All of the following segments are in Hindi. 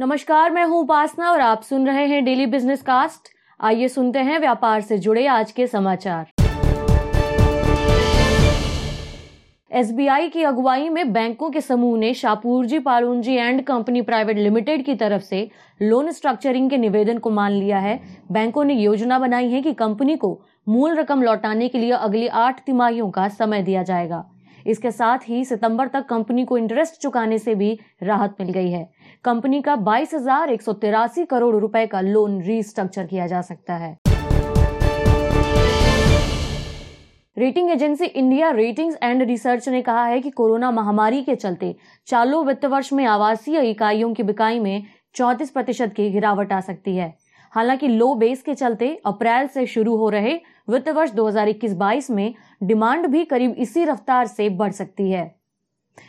नमस्कार, मैं हूँ उपासना और आप सुन रहे हैं डेली बिज़नेस कास्ट आइए सुनते हैं व्यापार से जुड़े आज के समाचार। एसबीआई की अगुवाई में बैंकों के समूह ने Shapoorji Pallonji and company private limited की तरफ़ से लोन स्ट्रक्चरिंग के निवेदन को मान लिया है। बैंकों ने योजना बनाई है कि कंपनी को मूल रकम लौटाने के लिए अगली आठ तिमाहियों का समय दिया जाएगा। इसके साथ ही सितंबर तक कंपनी को इंटरेस्ट चुकाने से भी राहत मिल गई है। कंपनी का बाईस करोड़ रुपए का लोन रीस्ट्रक्चर किया जा सकता है। Rating agency India Ratings and Research ने कहा है कि कोरोना महामारी के चलते चालू वित्त वर्ष में आवासीय इकाइयों की बिकाई में 34 प्रतिशत की गिरावट आ सकती है। हालाँकि लो बेस के चलते अप्रैल से शुरू हो रहे वित्त वर्ष 2021-22 में डिमांड भी करीब इसी रफ्तार से बढ़ सकती है।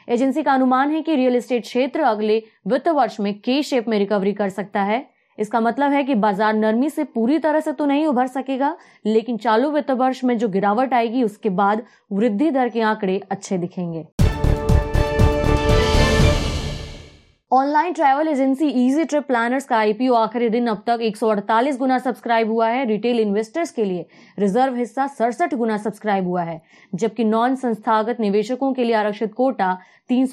एजेंसी का अनुमान है कि रियल एस्टेट क्षेत्र अगले वित्त वर्ष में के शेप में रिकवरी कर सकता है। इसका मतलब है कि बाज़ार नरमी से पूरी तरह से तो नहीं उभर सकेगा, लेकिन चालू वित्त वर्ष में जो गिरावट आएगी, उसके बाद वृद्धि दर के आंकड़े अच्छे दिखेंगे। Online travel agency Easy Trip Planners का आईपीओ आखिरी दिन अब तक 148 गुना सब्सक्राइब हुआ है। रिटेल इन्वेस्टर्स के लिए रिज़र्व हिस्सा सड़सठ गुना सब्सक्राइब हुआ है, जबकि नॉन संस्थागत निवेशकों के लिए आरक्षित कोटा तीन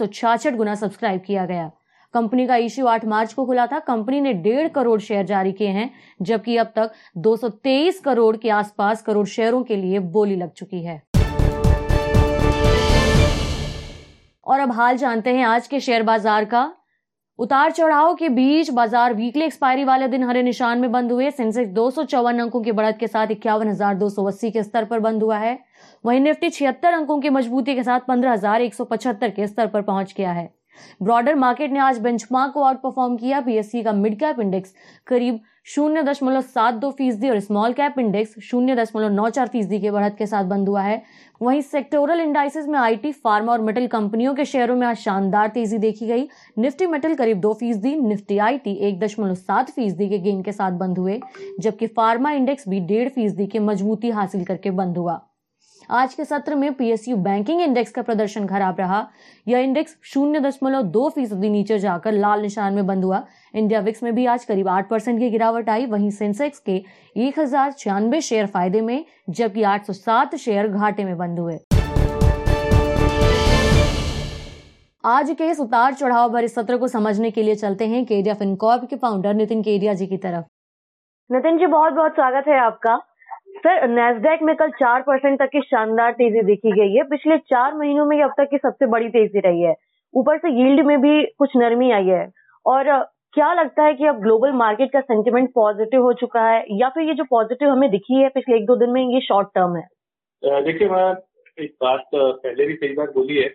गुना सब्सक्राइब किया गया। कंपनी का इश्यू 8 मार्च को खुला था। कंपनी ने डेढ़ करोड़ शेयर जारी किए हैं, जबकि अब तक 223 करोड़ के आसपास करोड़ शेयरों के लिए बोली लग चुकी है। और अब हाल जानते हैं आज के शेयर बाज़ार का। उतार चढ़ाव के बीच बाज़ार वीकली एक्सपायरी वाले दिन हरे निशान में बंद हुए। सेंसेक्स दो सौ चौवन अंकों की बढ़त के साथ इक्यावन के स्तर पर बंद हुआ है। वहीं निफ्टी छिहत्तर अंकों की मजबूती के साथ पंद्रह के स्तर पर पहुँच गया है। ब्रॉडर मार्केट ने आज बेंचमार्क को आउट परफॉर्म किया पीएससी का मिड कैप इंडेक्स करीब शून्य दशमलव सात दो फ़ीसदी और स्मॉल कैप इंडेक्स शून्य दशमलव नौ चार फ़ीसदी के बढ़त के साथ बंद हुआ है। वहीं सेक्टोरल इंडाइसिस में आईटी फार्मा और मेटल कंपनियों के शेयरों में आज शानदार तेज़ी देखी गई। निफ्टी मेटल करीब दो फ़ीसदी, निफ्टी आईटी एक दशमलव सात फ़ीसदी के गेन के साथ बंद हुए, जबकि फार्मा इंडेक्स भी डेढ़ फ़ीसदी की मजबूती हासिल करके बंद हुआ। आज के सत्र में पीएसयू बैंकिंग इंडेक्स का प्रदर्शन खराब रहा। यह इंडेक्स शून्य दशमलव दो फ़ीसदी नीचे जाकर लाल निशान में बंद हुआ। इंडिया विक्स में भी आज करीब आठ परसेंट की गिरावट आई। वहीं सेंसेक्स के एक हज़ार छियानवे शेयर फ़ायदे में, जबकि आठ सौ सात शेयर घाटे में बंद हुए। आज के इस उतार चढ़ाव भरे सत्र को समझने के लिए चलते हैं केडिया फिनकॉर्प के फाउंडर नितिन केडिया जी की तरफ़। नितिन जी बहुत बहुत स्वागत है आपका। सर नेस्डेक में कल चार परसेंट तक की शानदार तेज़ी देखी गई है। पिछले चार महीनों में अब तक की सबसे बड़ी तेज़ी रही है। ऊपर से यील्ड में भी कुछ नरमी आई है। और क्या लगता है कि अब ग्लोबल मार्केट का सेंटिमेंट पॉजिटिव हो चुका है? या फिर ये जो पॉजिटिव हमें दिखी है पिछले एक दो दिन में, ये शॉर्ट टर्म है? देखिए, मैं एक बात पहले भी कई बार बोली है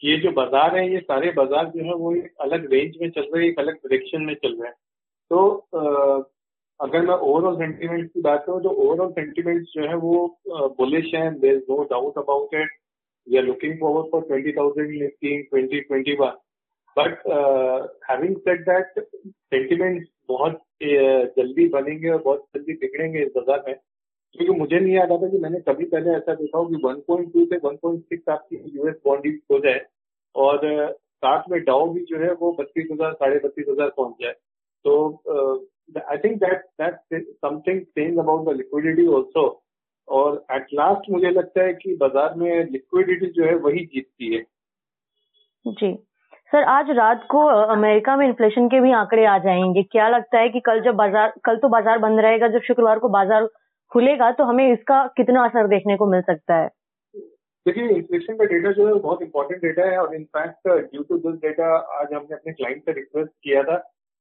ये जो बाज़ार है, ये सारे बाज़ार जो है, वो एक अलग रेंज में चल रहे हैं, एक अलग डायरेक्शन में चल रहे हैं। तो अगर मैं ओवरऑल सेंटीमेंट की बात करूँ तो ओवरऑल सेंटीमेंट जो है वो बुलिश है there is no doubt about it we are looking forward for twenty thousand Nifty twenty twenty one but having said that sentiment बहुत जल्दी बनेंगे और बहुत जल्दी बिगड़ेंगे इस बाज़ार में। क्योंकि मुझे नहीं याद आता कि मैंने कभी पहले ऐसा देखा हो कि 1.2 से 1.6 आपकी यूएस बॉन्ड हो जाए और, साथ में डाउ भी जो है वो बत्तीस हज़ार, साढ़े बत्तीस हज़ार पहुँच जाए। तो I think that that something saying about the liquidity also और एट लास्ट मुझे लगता है कि बाज़ार में लिक्विडिटी जो है वही जीतती है। जी। सर आज रात को अमेरिका में इन्फ्लेशन के भी आंकड़े आ जाएँगे। क्या लगता है कि कल जब बाज़ार कल तो बाज़ार बंद रहेगा जब शुक्रवार को बाज़ार खुलेगा तो हमें इसका कितना असर देखने को मिल सकता है? देखिए इन्फ्लेशन का डेटा जो है बहुत इंपॉर्टेंट डेटा है। और in fact due to this data आज हमने अपने क्लाइंट से रिक्वेस्ट किया था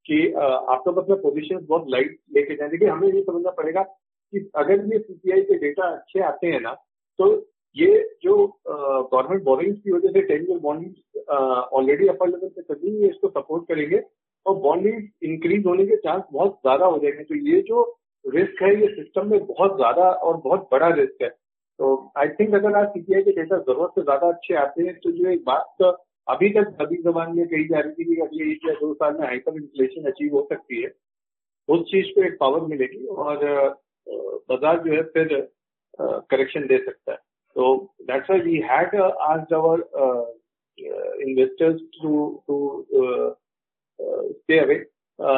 कि आप तो अपने पोजिशन बहुत लाइट लेके जाए देखिए हमें ये समझना पड़ेगा कि अगर ये सीपीआई के डेटा अच्छे आते हैं ना तो ये जो गवर्नमेंट बोरिंग्स की वजह से ten year bond already upper level पे चल रही है इसको सपोर्ट करेंगे और बॉन्ड इंक्रीज होने के चांस बहुत ज़्यादा हो जाएँगे। तो ये जो रिस्क है, ये सिस्टम में बहुत ज़्यादा और बहुत बड़ा रिस्क है। तो आई थिंक अगर आज सीपीआई के डेटा ज़रूरत से ज़्यादा अच्छे आते हैं तो जो एक बात अभी तक सभी जबान में कही जा रही थी कि अगले एक या दो साल में हाइपर इन्फ्लेशन अचीव हो सकती है। उस चीज़ को एक पावर मिलेगी और बाज़ार जो है फिर करेक्शन दे सकता है। तो that's why we had asked our investors to to stay away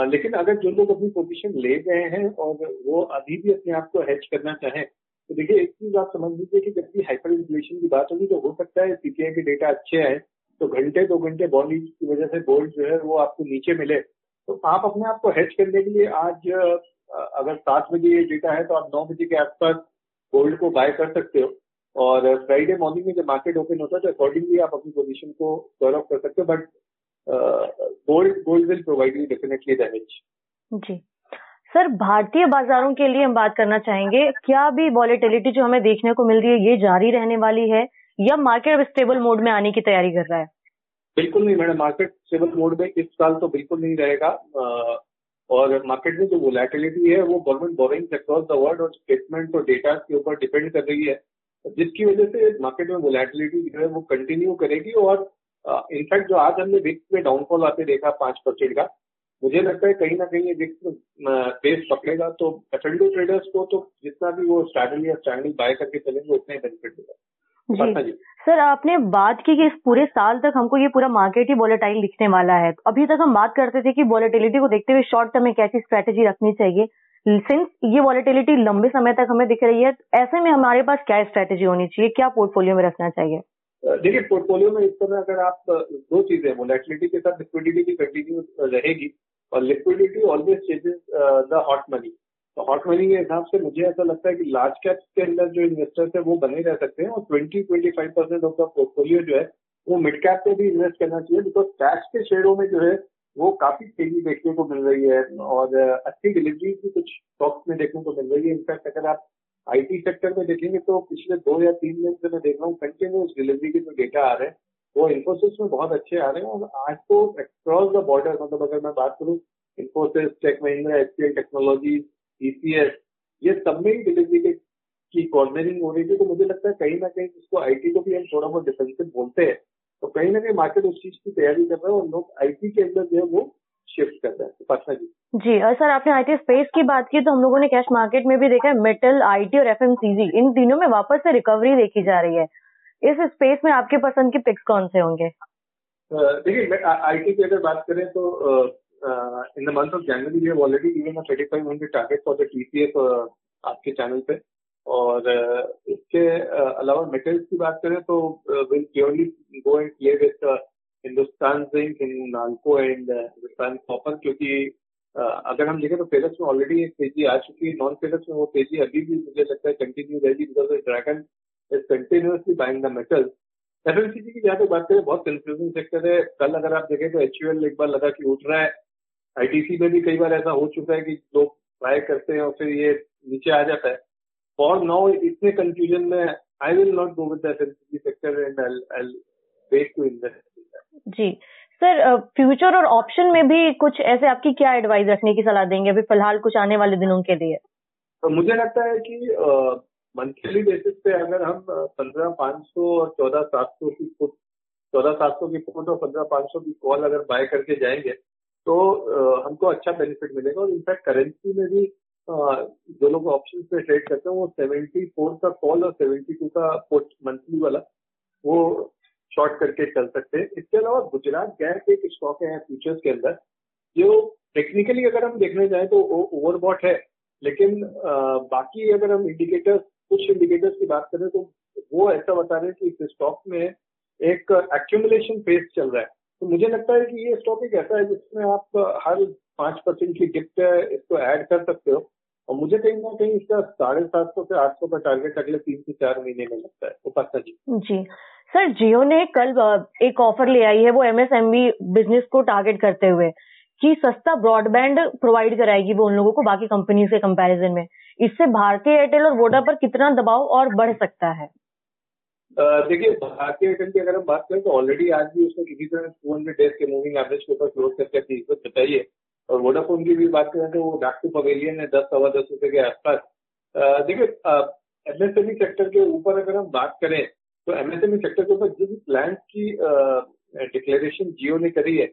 लेकिन अगर जो लोग अपनी पोजीशन ले गए हैं और वो अभी भी अपने आप को हेज करना चाहें तो देखिए, एक चीज़ आप समझ लीजिए कि जब भी हाइपर इन्फ्लेशन की बात होगी तो हो सकता है सीपीआई के डेटा अच्छे आए तो घंटे, दो घंटे बॉन्ड की वजह से गोल्ड जो है वो आपको नीचे मिले। तो आप अपने आप को हेज करने के लिए आज अगर सात बजे ये डेटा है तो आप नौ बजे के आसपास गोल्ड को बाय कर सकते हो। और फ्राइडे मॉर्निंग में जब मार्केट ओपन होता है तो अकॉर्डिंगली आप अपनी पोजीशन को कवर ऑफ़ कर सकते हो। But gold gold will provide you definitely damage ji. Sir, भारतीय बाजारों के लिए हम बात करना चाहेंगे। क्या अभी वॉलेटिलिटी जो हमें देखने को मिल रही है, ये जारी रहने वाली है? या मार्केट अब स्टेबल मोड में आने की तैयारी कर रहा है? बिल्कुल नहीं मैडम मार्केट स्टेबल मोड में इस साल तो बिल्कुल नहीं रहेगा। और मार्केट में जो वोलेटिलिटी है, वो government borrowing across the world और स्टेटमेंट और डेटा के ऊपर डिपेंड कर रही है। जिसकी वजह से मार्केट में वोलेटिलिटी जो है, वो कंटिन्यू करेगी और इनफैक्ट जो आज हमने विक्स में डाउनफॉल आते देखा पाँच परसेंट का, मुझे लगता है कहीं ना कहीं ये विक्स पेस पकड़ेगा। तो एफ़ ट्रेडर्स को तो जितना भी वो स्टार्टिंग या स्टैंडिंग बाय करके चलेंगे, उतना ही बेनिफिट मिलेगा जी। सर आपने बात की कि इस पूरे साल तक हमको ये पूरा मार्केट ही वॉलेटाइल दिखने वाला है। अभी तक हम बात करते थे कि वॉलेटिलिटी को देखते हुए शॉर्ट टर्म में कैसी स्ट्रेटेजी रखनी चाहिए। सिंस ये वॉलेटिलिटी लंबे समय तक हमें दिख रही है ऐसे में हमारे पास क्या स्ट्रेटेजी होनी चाहिए? क्या पोर्टफोलियो में रखना चाहिए? देखिए पोर्टफोलियो में इस तरह अगर आप दो चीज़ें वोलेटिलिटी के साथ लिक्विडिटी भी कंटिन्यू रहेगी और liquidity always changes the hot money तो हॉट मनी के हिसाब से मुझे ऐसा लगता है कि लार्ज कैप के अंदर जो इन्वेस्टर्स है वो बने रह सकते हैं और twenty twenty five percent of the portfolio जो है, वो मिड कैप पे भी इन्वेस्ट करना चाहिए बिकॉज़ कैश के शेयरों में जो है, वो काफ़ी तेज़ी देखने को मिल रही है और अच्छी डिलीवरी भी कुछ स्टॉक्स में देखने को मिल रही है। इनफैक्ट अगर आप आईटी सेक्टर में देखेंगे तो पिछले दो या तीन दिन से मैं देख रहा हूँ कंटिन्यूस डिलीवरी के जो डेटा आ रहे हैं, वो इन्फोसिस में बहुत अच्छे आ रहे हैं और आज तो अक्रॉस द बॉर्डर मतलब अगर मैं बात करूँ Infosys tech Mahindra HCL technology TCS ये सब में ही डिलीवरी के की कॉर्नरिंग हो रही थी तो मुझे लगता है कहीं ना कहीं जिसको आईटी को भी हम थोड़ा बहुत डिफेंसिव बोलते हैं। तो कहीं ना कहीं मार्केट उस चीज़ की तैयारी कर रहा है और लोग आईटी के अंदर जो है वो शिफ्ट कर रहे हैं। पटना जी। जी और सर आपने आईटी स्पेस की बात की तो हम लोगों ने कैश मार्केट में भी देखा है मेटल आईटी और एफएमसीजी इन तीनों में वापस से रिकवरी देखी जा रही है। इस स्पेस में आपके पसंद के पिक्स कौन से होंगे? देखिए आईटी की अगर बात करें तो in the month of January we have already given a 3500 target for the TCF आपके चैनल पे। और इसके अलावा मेटल्स की बात करें तो will purely go and play with Hindustan Zinc Nalco and Hindustan Copper क्योंकि अगर हम देखें तो फेरस में ऑलरेडी एक तेज़ी आ चुकी है। नॉन फेरस में वो तेज़ी अभी भी मुझे लगता है कंटिन्यू रहेगी because dragon is continuously buying the metal FMCG की जहाँ तक बात करें, बहुत कंफ्यूजिंग सेक्टर है। कल अगर आप देखें तो एच एक बार लगा कि उठ रहा है। आईटीसी में भी कई बार ऐसा हो चुका है कि लोग बाय करते हैं और फिर ये नीचे आ जाता है। फॉर नाउ इतने कंफ्यूजन में I will not go with sector and I wait to invest ji. Sir future और ऑप्शन में भी कुछ ऐसे आपकी क्या एडवाइस रखने की सलाह देंगे? अभी फ़िलहाल कुछ आने वाले दिनों के लिए। तो मुझे लगता है कि मंथली बेसिस पे अगर हम पंद्रह पाँच सौ और चौदह सात सौ की फुट चौदह सात सौ की फुट और पंद्रह पाँच सौ की कॉल अगर बाय करके जाएँगे तो हमको अच्छा बेनिफिट मिलेगा और इनफैक्ट करेंसी में भी जो लोग ऑप्शन पे ट्रेड करते हैं वो सेवेंटी फोर का कॉल और सेवेंटी टू का पुट मंथली वाला वो शॉर्ट करके चल सकते हैं। इसके अलावा गुजरात गैस एक स्टॉक है फ्यूचर्स के अंदर जो टेक्निकली अगर हम देखने जाए तो ओवरबॉट है लेकिन आ, बाकी अगर हम इंडिकेटर्स कुछ इंडिकेटर्स की बात करें तो वो ऐसा बता रहे हैं कि इस स्टॉक में एक एक्यूमुलेशन फ़ेज़ चल रहा है। तो मुझे लगता है कि ये स्टॉक एक ऐसा है जिसमें आप हर पाँच परसेंट की है इसको ऐड कर सकते हो। और मुझे कहीं ना कहीं इसका साढ़े सात सौ से आठ सौ का टारगेट अगले तीन से चार महीने में लगता है पता जी जी। सर, जियो ने कल एक ऑफ़र ले आई है वो एमएसएमई बिज़नेस को टारगेट करते हुए कि सस्ता ब्रॉडबैंड प्रोवाइड कराएगी वो उन लोगों को, बाकी कंपनी के कंपैरिजन में। इससे भारतीय एयरटेल और वोडा पर कितना दबाव और बढ़ सकता है? देखिए, भारतीय एयरटेल की अगर हम बात करें तो ऑलरेडी आज भी उसने किसी तरह टू हंड्रेड डेज़ के मूविंग एवरेज के ऊपर क्लोज करके अपनी इज़्ज़त बताई है और वोडाफोन की भी बात करें तो वो डाक टू पवेलियन है, दस, सवा दस रुपए के आसपास। देखिए एमएसएमई सेक्टर के ऊपर अगर हम बात करें तो एमएसएमई सेक्टर के ऊपर जिस प्लान की डिक्लेरेशन जियो ने करी है,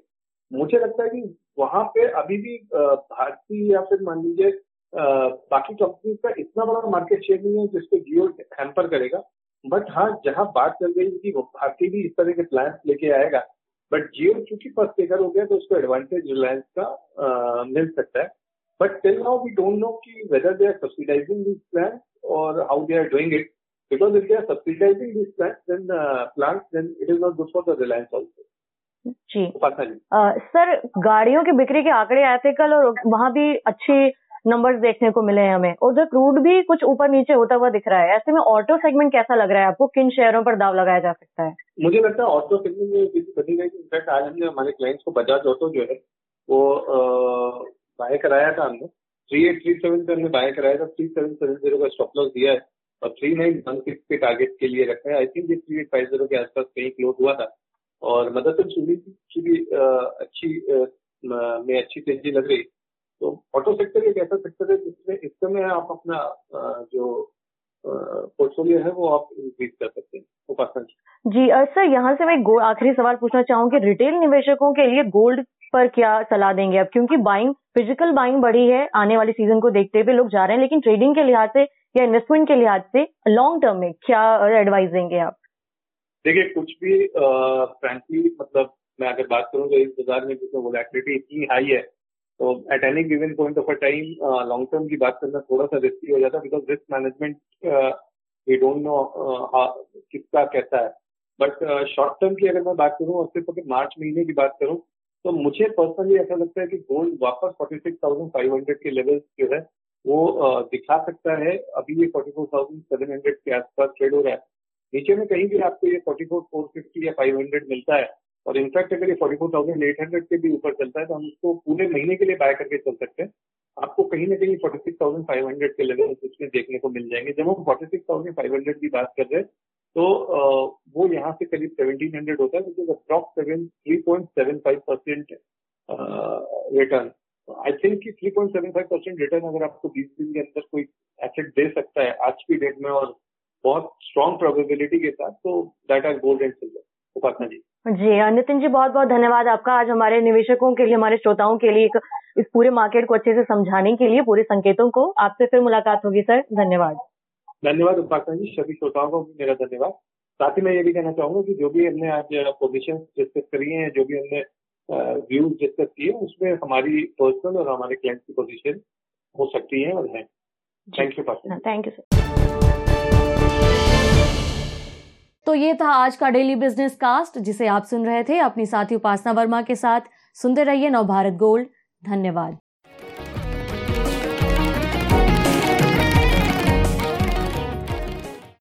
मुझे लगता है कि वहाँ पे अभी भी भारतीय या फिर मान लीजिए बाकी कंपनीज़ का इतना बड़ा मार्केट शेयर नहीं है जिसको जियो हैम्पर करेगा। बट हाँ जहाँ बात चल रही है कि भारतीय भी इस तरह के प्लान लेके आएगा। बट जियो चूँकि फ़र्स्ट टेकर हो गया तो उसको एडवांटेज रिलायंस का आ, मिल सकता है। But till now we don't know कि whether they are subsidising this plan और how they are doing it because if they are subsidising this plan plant then it is not good for the Reliance also ji. Sir गाड़ियों की बिक्री के आंकड़े आए थे कल और वहाँ भी अच्छी नंबर्स देखने को मिले हैं हमें। और उधर क्रूड भी कुछ ऊपर नीचे होता हुआ दिख रहा है, ऐसे में ऑटो सेगमेंट कैसा लग रहा है आपको? किन शेयरों पर दाव लगाया जा सकता है? मुझे लगता है ऑटो सेगमेंट में बनी गई इनफैक्ट आज हमने हमारे क्लाइंट्स को बजाज ऑटो जो है, वो बाय कराया था हमने। थ्री एट थ्री सेवन पे हमने बाय कराया था। थ्री सेवन सेवन ज़ीरो का स्टॉप लॉस दिया है। और थ्री नाइन वन सिक्स के टारगेट के लिए रखा है। आई थिंक ये थ्री एट फाइव ज़ीरो के आसपास कहीं क्लोज हुआ था। और मदरसन सुनी की भी अच्छी में अच्छी तेज़ी लग रही। तो ऑटो सेक्टर एक ऐसा सेक्टर है जिसमें इस समय आप अपना जो पोर्टफोलियो है वो आप इंक्रीज कर सकते हैं। उपासना जी। सर यहाँ से मैं आखिरी सवाल पूछना चाहूँगी रिटेल निवेशकों के लिए गोल्ड पर क्या सलाह देंगे आप? क्योंकि बाइंग फ़िज़िकल बाइंग बढ़ी है आने वाले सीज़न को देखते हुए लोग जा रहे हैं लेकिन ट्रेडिंग के लिहाज से या इन्वेस्टमेंट के लिहाज से लॉन्ग टर्म में क्या एडवाइस देंगे आप? देखिए कुछ भी फ्रेंकली मतलब मैं अगर बात करूँ तो इस बाज़ार में जिसमें वोलेटिलिटी इतनी हाई है तो at any given point of a time long term की बात करना थोड़ा सा रिस्की हो जाता है because risk management we don't know किसका कैसा है. बट शॉर्ट टर्म की अगर मैं बात करूँ और सिर्फ़ अगर मार्च महीने की बात करूँ तो मुझे पर्सनली ऐसा लगता है कि गोल्ड वापस forty six thousand five hundred के लेवल जो है वो uh, दिखा सकता है. अभी ये forty four thousand seven hundred के आसपास ट्रेड हो रहा है. नीचे में कहीं भी आपको ये फोर्टी फोर फोर फिफ्टी या फाइव हंड्रेड मिलता है और इनफैक्ट अगर ये forty four thousand eight hundred के भी ऊपर चलता है तो हम उसको पूरे महीने के लिए बाय करके चल सकते हैं। आपको कहीं ना कहीं forty six thousand five hundred के लेवल उसमें देखने को मिल जाएँगे। जब हम forty six thousand five hundred की बात कर रहे हैं तो वो यहाँ से करीब सेवनटीन हंड्रेड होता है which approx seven three point seven five percent return I think कि three point seven five percent return अगर आपको बीस दिन के अंदर कोई एसेट दे सकता है, आज की डेट में और बहुत स्ट्रॉन्ग प्रोबेबिलिटी के साथ तो that are gold and silver Upasana ji. जी नितिन जी बहुत बहुत धन्यवाद आपका आज हमारे निवेशकों के लिए हमारे श्रोताओं के लिए इस पूरे मार्केट को अच्छे से समझाने के लिए पूरे संकेतों को। आपसे फिर मुलाकात होगी सर। धन्यवाद। धन्यवाद उपासना जी। सभी श्रोताओं को मेरा धन्यवाद। साथ ही मैं ये भी कहना चाहूँगा कि जो भी हमने आज पोजिशन डिस्कस करी है जो भी हमने व्यूज़ डिस्कस किए उसमें हमारी पर्सनल और हमारे क्लाइंट की पोजिशन हो सकती है और है। Thank you thank you sir तो ये था आज का डेली बिज़नेस कास्ट जिसे आप सुन रहे थे अपनी साथी उपासना वर्मा के साथ। सुनते रहिए नवभारत गोल्ड। धन्यवाद।